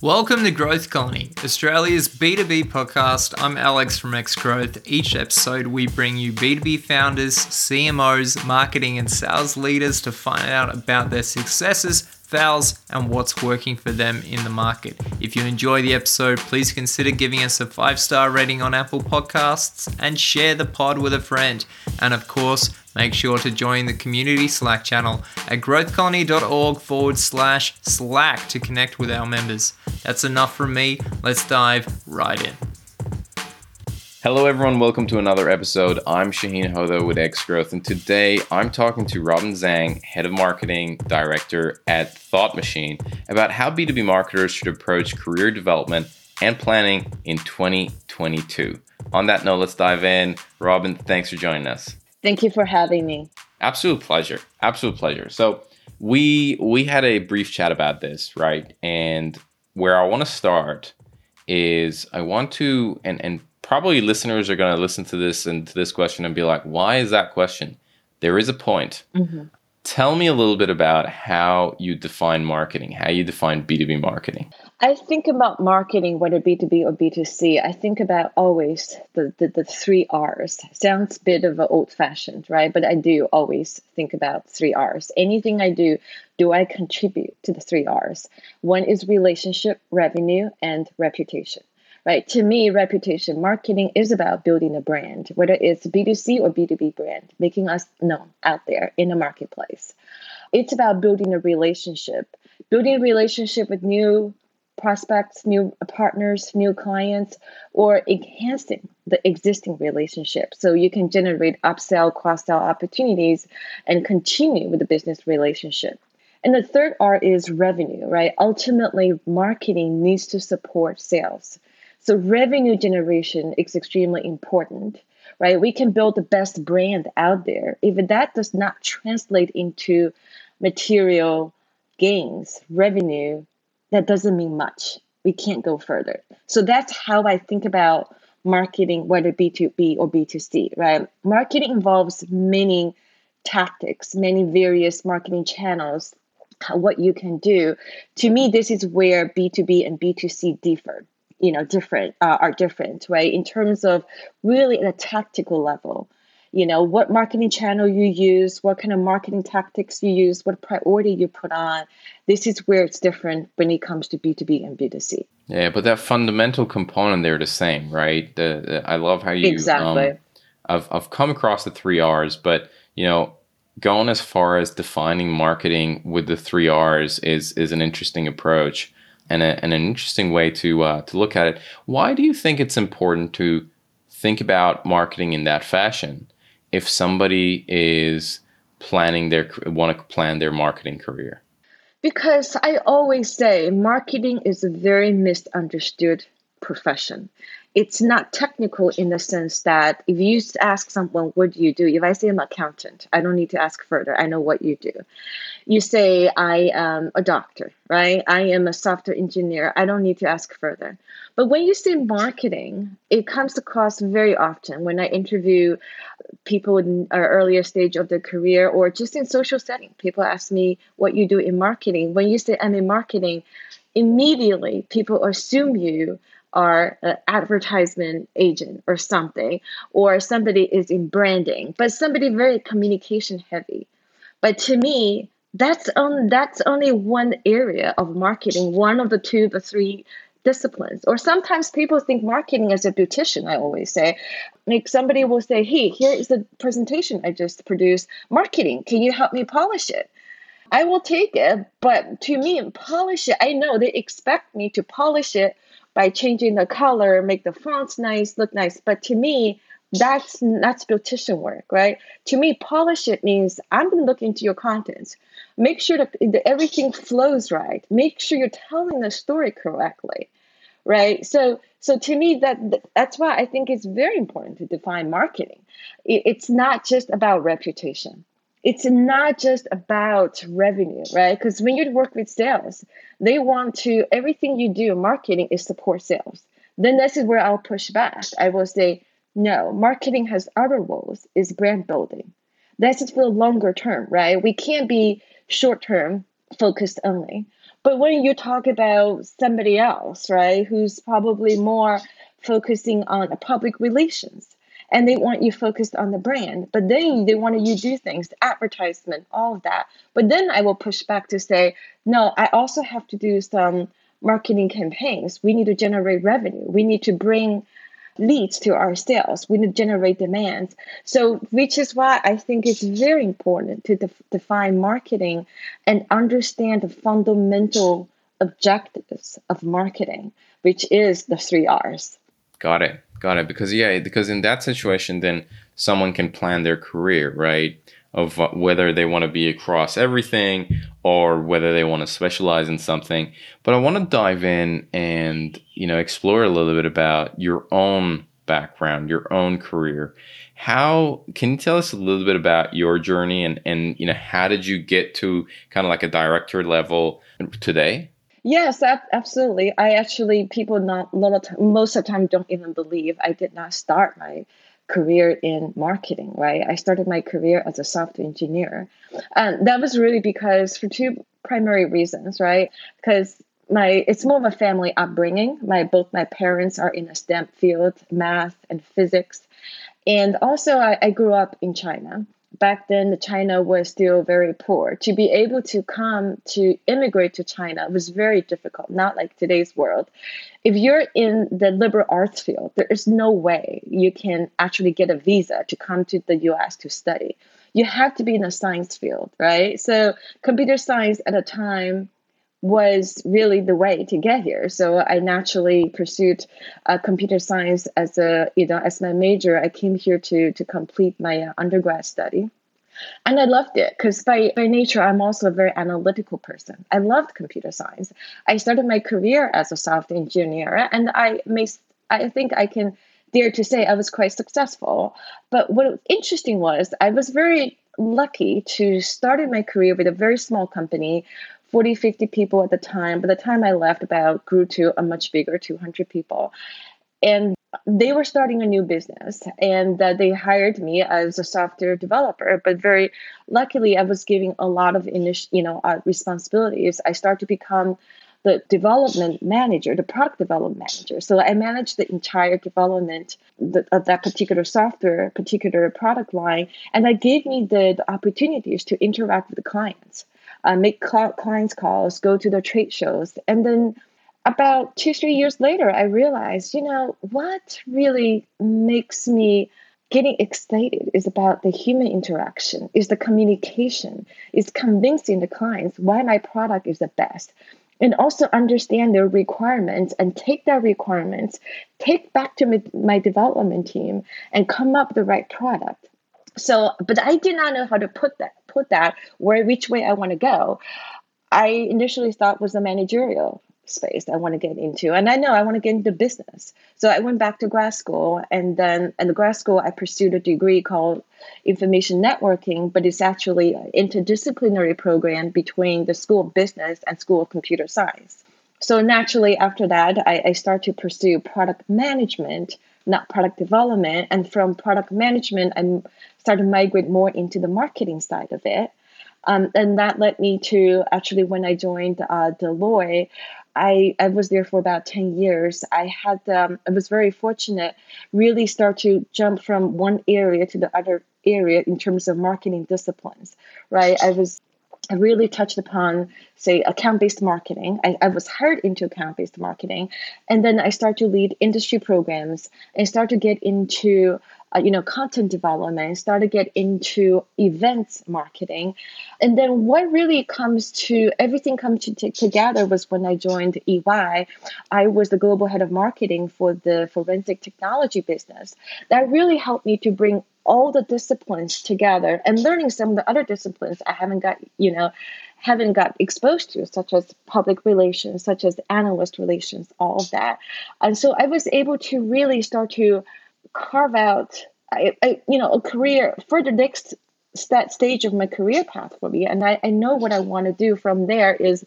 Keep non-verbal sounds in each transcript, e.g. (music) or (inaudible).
Welcome to Growth Colony, Australia's B2B podcast. I'm Alex from X Growth. Each episode, we bring you B2B founders, CMOs, marketing, and sales leaders to find out about their successes, fails, and what's working for them in the market. If you enjoy the episode, please consider giving us a five star rating on Apple Podcasts and share the pod with a friend. And of course, make sure to join the community Slack channel at growthcolony.org forward slash Slack to connect with our members. That's enough from me. Let's dive right in. Hello, everyone. Welcome to another episode. I'm Shaheen Hoda with X Growth, and today I'm talking to Robin Zhang, Head of Marketing Director at Thought Machine, about how B2B marketers should approach career development and planning in 2022. On that note, let's dive in. Robin, thanks for joining us. Thank you for having me. Absolute pleasure. Absolute pleasure. So we we had a brief chat about this, right? And where I want to start is I want to and and probably listeners are going to listen to this and to this question and be like, why is that question? There is a point. Mm-hmm. Tell me a little bit about how you define marketing, how you define B2B marketing. I think about marketing, whether B2B or B2C, I think about always the, the, the three R's. Sounds a bit of an old fashioned, right? But I do always think about three R's. Anything I do, do I contribute to the three R's? One is relationship, revenue, and reputation right? To me, reputation marketing is about building a brand, whether it's B2C or B2B brand, making us known out there in the marketplace. It's about building a relationship, building a relationship with new prospects, new partners, new clients, or enhancing the existing relationship so you can generate upsell, cross sell opportunities and continue with the business relationship. And the third R is revenue, right? Ultimately, marketing needs to support sales. So revenue generation is extremely important, right? We can build the best brand out there. If that does not translate into material gains, revenue, that doesn't mean much. We can't go further. So that's how I think about marketing, whether B2B or B2C, right? Marketing involves many tactics, many various marketing channels, what you can do. To me, this is where B2B and B2C differ you know different uh, are different right in terms of really at a tactical level you know what marketing channel you use what kind of marketing tactics you use what priority you put on this is where it's different when it comes to b2b and b2c yeah but that fundamental component they're the same right the, the i love how you exactly um, I've, I've come across the three r's but you know going as far as defining marketing with the three r's is is an interesting approach and, a, and an interesting way to uh, to look at it. Why do you think it's important to think about marketing in that fashion? If somebody is planning their want to plan their marketing career, because I always say marketing is a very misunderstood profession it's not technical in the sense that if you ask someone, what do you do? If I say I'm an accountant, I don't need to ask further. I know what you do. You say I am a doctor, right? I am a software engineer. I don't need to ask further. But when you say marketing, it comes across very often when I interview people in an earlier stage of their career or just in social setting. People ask me what you do in marketing. When you say I'm in marketing, immediately people assume you are an advertisement agent or something, or somebody is in branding, but somebody very communication heavy. But to me, that's on that's only one area of marketing, one of the two, the three disciplines. Or sometimes people think marketing as a beautician, I always say. Like somebody will say, Hey, here is the presentation I just produced. Marketing, can you help me polish it? I will take it, but to me, polish it, I know they expect me to polish it by changing the color, make the fonts nice, look nice. But to me, that's that's beautician work, right? To me, polish it means I'm gonna look into your contents, make sure that everything flows right, make sure you're telling the story correctly, right? So so to me, that that's why I think it's very important to define marketing. It's not just about reputation it's not just about revenue, right? Because when you work with sales, they want to, everything you do, marketing is support sales. Then this is where I'll push back. I will say, no, marketing has other roles, is brand building. That's just for the longer term, right? We can't be short term focused only. But when you talk about somebody else, right, who's probably more focusing on public relations, and they want you focused on the brand. But then they want you to do things, advertisement, all of that. But then I will push back to say, no, I also have to do some marketing campaigns. We need to generate revenue. We need to bring leads to our sales. We need to generate demands. So, which is why I think it's very important to def- define marketing and understand the fundamental objectives of marketing, which is the three R's. Got it. Got it. Because yeah, because in that situation, then someone can plan their career, right? Of uh, whether they want to be across everything or whether they want to specialize in something. But I want to dive in and you know explore a little bit about your own background, your own career. How can you tell us a little bit about your journey and and you know how did you get to kind of like a director level today? Yes, absolutely. I actually people not lot of time, most of the time don't even believe I did not start my career in marketing. Right, I started my career as a software engineer, and that was really because for two primary reasons. Right, because my it's more of a family upbringing. My both my parents are in a STEM field, math and physics, and also I, I grew up in China back then China was still very poor. To be able to come to immigrate to China was very difficult, not like today's world. If you're in the liberal arts field, there is no way you can actually get a visa to come to the US to study. You have to be in the science field, right? So computer science at a time was really the way to get here. So I naturally pursued uh, computer science as a you know as my major. I came here to to complete my undergrad study. And I loved it because by, by nature, I'm also a very analytical person. I loved computer science. I started my career as a software engineer, and I may, I think I can dare to say I was quite successful. But what was interesting was I was very lucky to start my career with a very small company 40, 50 people at the time. By the time I left, about grew to a much bigger 200 people. And they were starting a new business and uh, they hired me as a software developer but very luckily i was giving a lot of initial you know uh, responsibilities i started to become the development manager the product development manager so i managed the entire development of that particular software particular product line and that gave me the, the opportunities to interact with the clients uh, make clients calls, go to the trade shows. And then about two, three years later, I realized, you know, what really makes me getting excited is about the human interaction, is the communication, is convincing the clients why my product is the best. And also understand their requirements and take their requirements, take back to my development team and come up with the right product. So, but I did not know how to put that put that where which way I want to go. I initially thought was the managerial space I want to get into, and I know I want to get into business. So I went back to grad school, and then in the grad school I pursued a degree called information networking, but it's actually an interdisciplinary program between the School of Business and School of Computer Science. So naturally, after that, I, I start to pursue product management not product development. And from product management, I started to migrate more into the marketing side of it. Um, and that led me to actually when I joined uh, Deloitte, I, I was there for about 10 years. I had, um, I was very fortunate, really start to jump from one area to the other area in terms of marketing disciplines, right? I was I really touched upon, say, account based marketing. I, I was hired into account based marketing. And then I started to lead industry programs and start to get into uh, you know content development start to get into events marketing and then what really comes to everything comes to t- together was when i joined ey i was the global head of marketing for the forensic technology business that really helped me to bring all the disciplines together and learning some of the other disciplines I haven't got, you know, haven't got exposed to, such as public relations, such as analyst relations, all of that. And so I was able to really start to carve out, I, I, you know, a career for the next that stage of my career path for me. And I, I know what I want to do from there is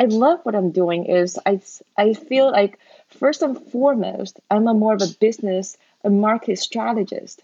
I love what I'm doing is I, I feel like first and foremost, I'm a more of a business, a market strategist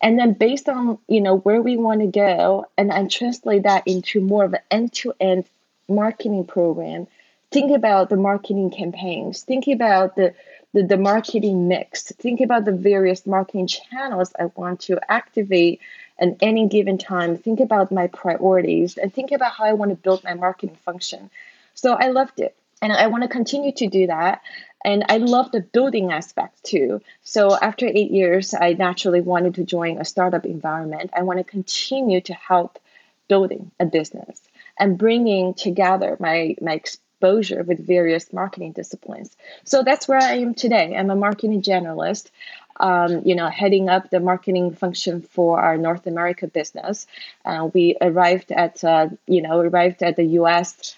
and then based on you know where we want to go and and translate that into more of an end-to-end marketing program think about the marketing campaigns, think about the the, the marketing mix, think about the various marketing channels I want to activate at any given time, think about my priorities, and think about how I want to build my marketing function. So I loved it. And I want to continue to do that. And I love the building aspect too. So after eight years, I naturally wanted to join a startup environment. I want to continue to help building a business and bringing together my, my exposure with various marketing disciplines. So that's where I am today. I'm a marketing generalist. Um, you know, heading up the marketing function for our North America business. Uh, we arrived at, uh, you know, arrived at the U.S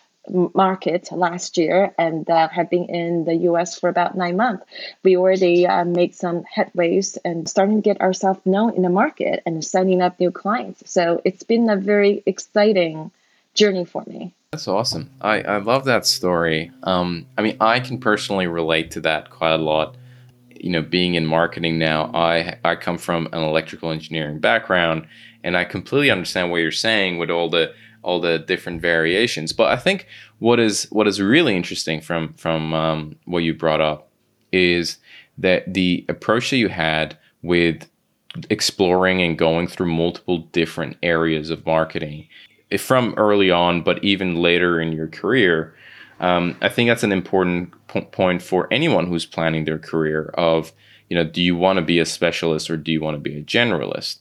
market last year and uh, have been in the US for about nine months. We already uh, made some headways and starting to get ourselves known in the market and signing up new clients. So it's been a very exciting journey for me. That's awesome. I, I love that story. Um, I mean, I can personally relate to that quite a lot. You know, being in marketing now, I I come from an electrical engineering background, and I completely understand what you're saying with all the all the different variations. But I think what is what is really interesting from from um, what you brought up is that the approach that you had with exploring and going through multiple different areas of marketing from early on, but even later in your career. Um, I think that's an important p- point for anyone who's planning their career. Of you know, do you want to be a specialist or do you want to be a generalist?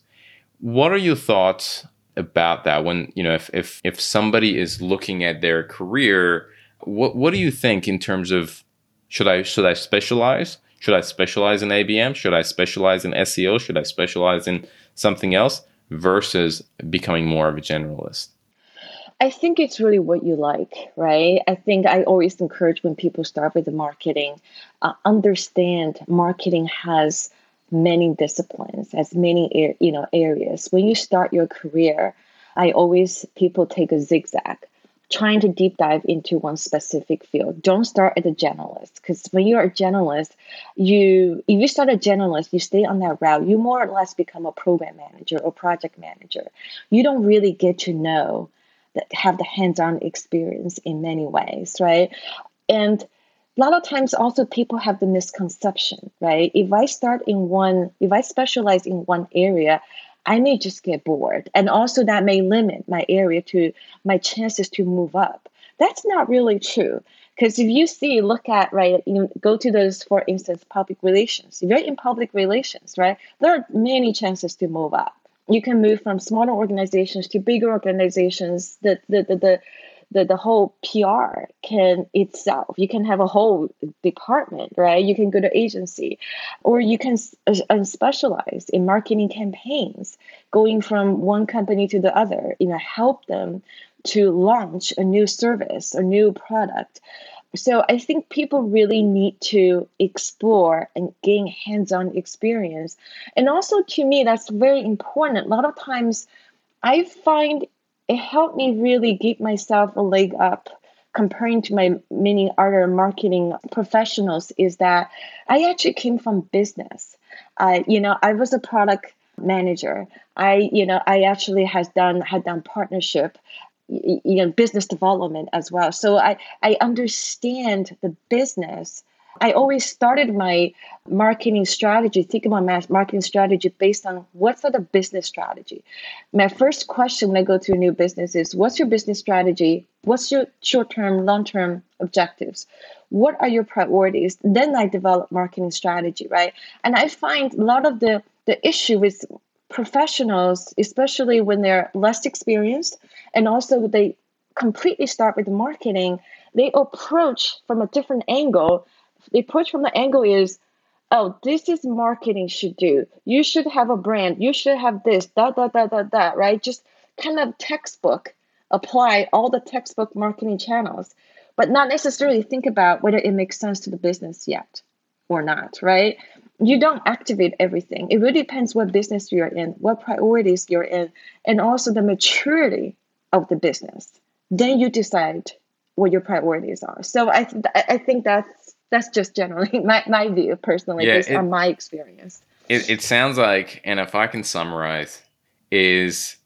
What are your thoughts about that. When you know if if if somebody is looking at their career what what do you think in terms of should i should i specialize? Should i specialize in abm should i specialize in seo should i specialize in something else versus becoming more of a generalist? I think it's really what you like, right? I think I always encourage when people start with the marketing, uh, understand marketing has many disciplines, as many you know areas. When you start your career, I always people take a zigzag, trying to deep dive into one specific field. Don't start as a generalist because when you're a generalist, you if you start a generalist, you stay on that route. You more or less become a program manager or project manager. You don't really get to know that have the hands-on experience in many ways, right? And a lot of times also people have the misconception right? If i start in one if i specialize in one area i may just get bored. And also that may limit my area to my chances to move up. That's not really true. Because if you see look at right you go to those for instance public relations if you're in public relations right? There are many chances to move up. You can move from smaller organizations to bigger organizations the the the, the the, the whole PR can itself. You can have a whole department, right? You can go to agency, or you can uh, specialize in marketing campaigns, going from one company to the other. You know, help them to launch a new service, a new product. So I think people really need to explore and gain hands-on experience. And also to me, that's very important. A lot of times I find it helped me really give myself a leg up comparing to my many other marketing professionals is that I actually came from business. I, you know, I was a product manager. I, you know, I actually has done had done partnership, you know, business development as well. So I I understand the business I always started my marketing strategy, thinking about my marketing strategy based on what's the business strategy. My first question when I go to a new business is what's your business strategy? What's your short term, long term objectives? What are your priorities? Then I develop marketing strategy, right? And I find a lot of the, the issue with professionals, especially when they're less experienced and also they completely start with marketing, they approach from a different angle the approach from the angle is oh this is marketing should do. You should have a brand. You should have this da da da da da right? Just kind of textbook apply all the textbook marketing channels but not necessarily think about whether it makes sense to the business yet or not right? You don't activate everything. It really depends what business you're in what priorities you're in and also the maturity of the business. Then you decide what your priorities are. So i, th- I think that's that's just generally (laughs) my, my view personally yeah, based it, on my experience it, it sounds like and if i can summarize is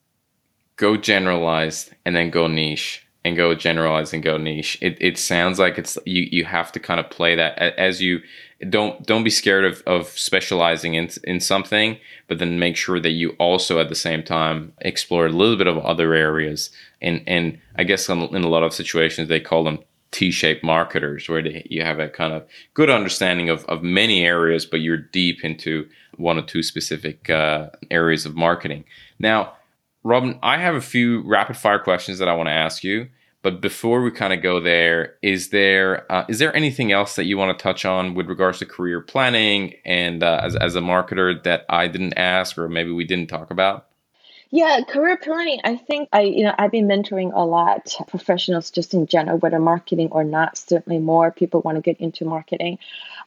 go generalized and then go niche and go generalize and go niche. It, it sounds like it's you you have to kind of play that as you don't don't be scared of, of specializing in in something, but then make sure that you also at the same time explore a little bit of other areas. And and I guess in, in a lot of situations they call them T-shaped marketers, where they, you have a kind of good understanding of, of many areas, but you're deep into one or two specific uh, areas of marketing. Now, Robin, I have a few rapid fire questions that I want to ask you. But before we kind of go there, is there uh, is there anything else that you want to touch on with regards to career planning and uh, as as a marketer that I didn't ask or maybe we didn't talk about? Yeah, career planning. I think I, you know, I've been mentoring a lot professionals just in general, whether marketing or not. Certainly, more people want to get into marketing.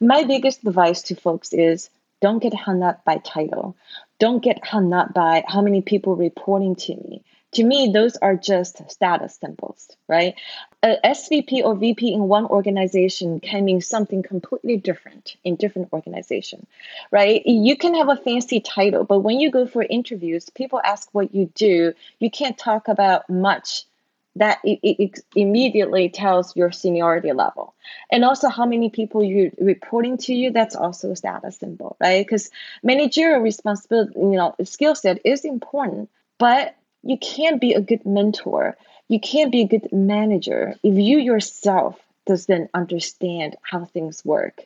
My biggest advice to folks is don't get hung up by title. Don't get hung up by how many people reporting to me. To me, those are just status symbols, right? A SVP or VP in one organization can mean something completely different in different organization, right? You can have a fancy title, but when you go for interviews, people ask what you do. You can't talk about much that it, it, immediately tells your seniority level and also how many people you're reporting to you that's also a status symbol right because managerial responsibility you know skill set is important but you can't be a good mentor you can't be a good manager if you yourself doesn't understand how things work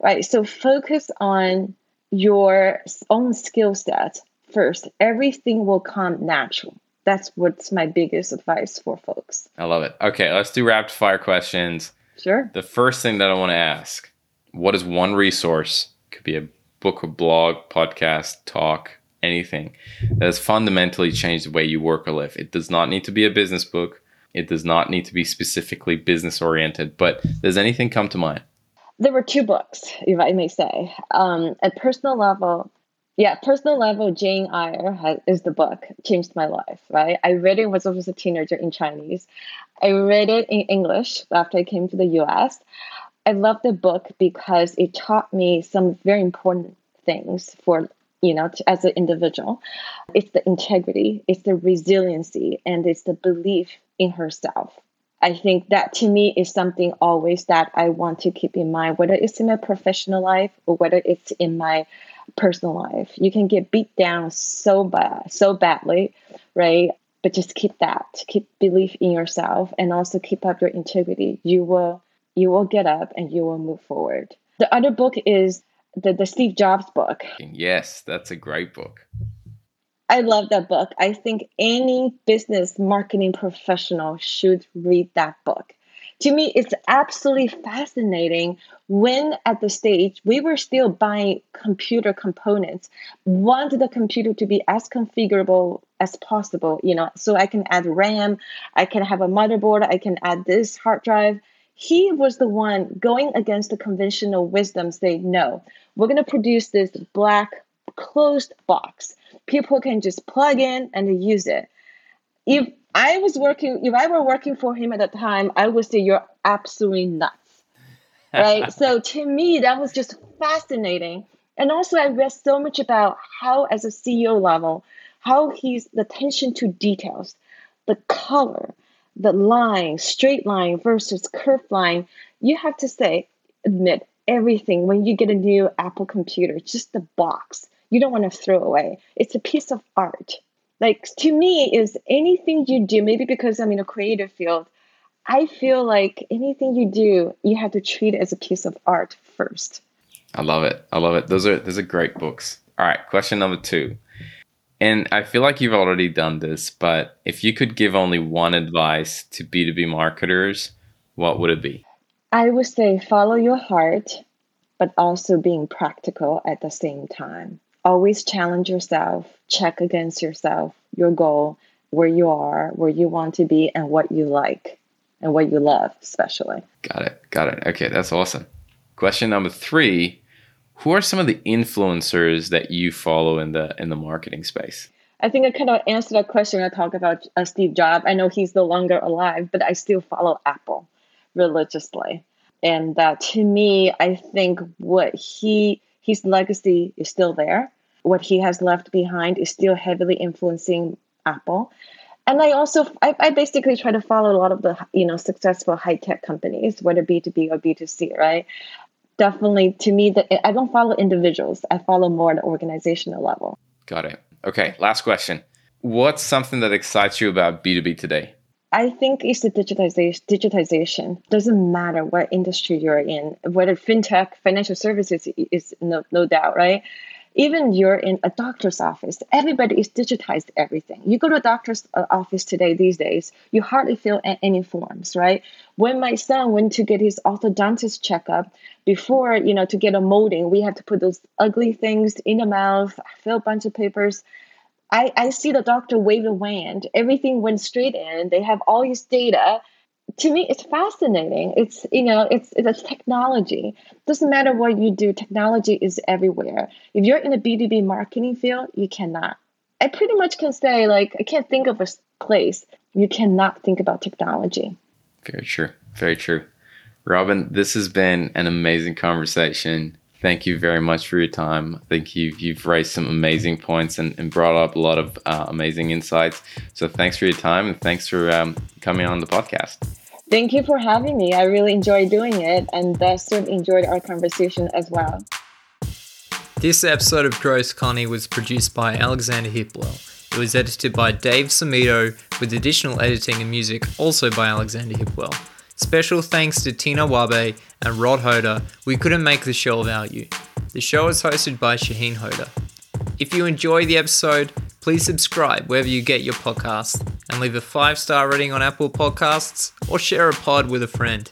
right so focus on your own skill set first everything will come natural that's what's my biggest advice for folks. I love it. Okay, let's do rapid fire questions. Sure. The first thing that I want to ask what is one resource, could be a book, a blog, podcast, talk, anything, that has fundamentally changed the way you work or live? It does not need to be a business book, it does not need to be specifically business oriented, but does anything come to mind? There were two books, if I may say. Um, at personal level, yeah, personal level, Jane Eyre has, is the book, changed my life, right? I read it when I was a teenager in Chinese. I read it in English after I came to the US. I love the book because it taught me some very important things for, you know, to, as an individual. It's the integrity, it's the resiliency, and it's the belief in herself. I think that to me is something always that I want to keep in mind, whether it's in my professional life or whether it's in my personal life. You can get beat down so bad, so badly, right? But just keep that, keep belief in yourself, and also keep up your integrity. You will, you will get up and you will move forward. The other book is the the Steve Jobs book. Yes, that's a great book. I love that book. I think any business marketing professional should read that book to me, it's absolutely fascinating when at the stage we were still buying computer components, wanted the computer to be as configurable as possible, you know, so I can add RAM, I can have a motherboard, I can add this hard drive. He was the one going against the conventional wisdom, saying, no, we're going to produce this black closed box. People can just plug in and use it. If I was working, if I were working for him at the time, I would say you're absolutely nuts. Right. (laughs) so to me, that was just fascinating. And also, I read so much about how, as a CEO level, how he's the attention to details, the color, the line, straight line versus curved line. You have to say, admit everything when you get a new Apple computer, just the box. You don't want to throw away. It's a piece of art like to me is anything you do maybe because i'm in a creative field i feel like anything you do you have to treat it as a piece of art first i love it i love it those are those are great books all right question number two and i feel like you've already done this but if you could give only one advice to b2b marketers what would it be i would say follow your heart but also being practical at the same time always challenge yourself, check against yourself, your goal, where you are, where you want to be, and what you like and what you love, especially. Got it. Got it. Okay, that's awesome. Question number three Who are some of the influencers that you follow in the in the marketing space? I think I kind of answered that question. When I talk about uh, Steve Jobs. I know he's no longer alive, but I still follow Apple religiously. And uh, to me, I think what he his legacy is still there. What he has left behind is still heavily influencing Apple. and I also I, I basically try to follow a lot of the you know successful high tech companies, whether B two B or B two C, right? Definitely, to me, that I don't follow individuals. I follow more at the organizational level. Got it. Okay, last question. What's something that excites you about B two B today? I think it's the digitization. Digitization doesn't matter what industry you're in, whether fintech, financial services is no, no doubt, right? Even you're in a doctor's office everybody is digitized everything. You go to a doctor's uh, office today these days you hardly fill any forms right? When my son went to get his orthodontist checkup before you know to get a molding we had to put those ugly things in the mouth fill a bunch of papers. I, I see the doctor wave a wand everything went straight in they have all his data to me it's fascinating. It's you know it's it's technology. Doesn't matter what you do technology is everywhere. If you're in the b2b marketing field you cannot. I pretty much can say like i can't think of a place you cannot think about technology. Very true. Very true. Robin this has been an amazing conversation. Thank you very much for your time. I think you've, you've raised some amazing points and, and brought up a lot of uh, amazing insights. So thanks for your time and thanks for um, coming on the podcast. Thank you for having me. I really enjoyed doing it and certainly enjoyed our conversation as well. This episode of Growth Colony was produced by Alexander Hipwell. It was edited by Dave Samito with additional editing and music also by Alexander Hipwell. Special thanks to Tina Wabe and Rod Hoda. We couldn't make the show without you. The show is hosted by Shaheen Hoda. If you enjoy the episode, please subscribe wherever you get your podcasts and leave a five star rating on Apple Podcasts or share a pod with a friend.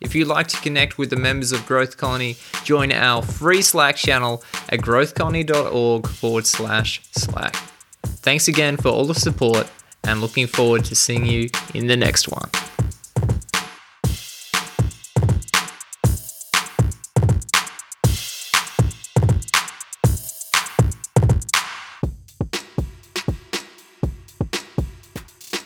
If you'd like to connect with the members of Growth Colony, join our free Slack channel at growthcolony.org forward slash Slack. Thanks again for all the support and looking forward to seeing you in the next one.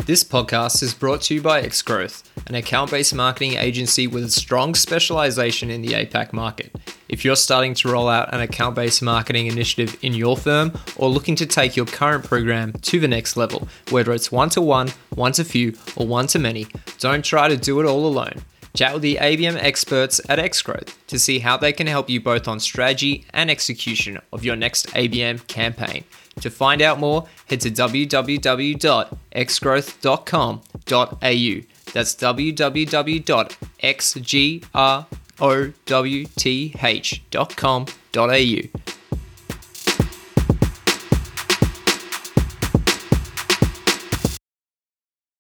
This podcast is brought to you by Xgrowth, an account based marketing agency with a strong specialization in the APAC market. If you're starting to roll out an account based marketing initiative in your firm or looking to take your current program to the next level, whether it's one to one, one to few, or one to many, don't try to do it all alone. Chat with the ABM experts at Xgrowth to see how they can help you both on strategy and execution of your next ABM campaign. To find out more, head to www.xgrowth.com.au. That's www.xgrowth.com.au.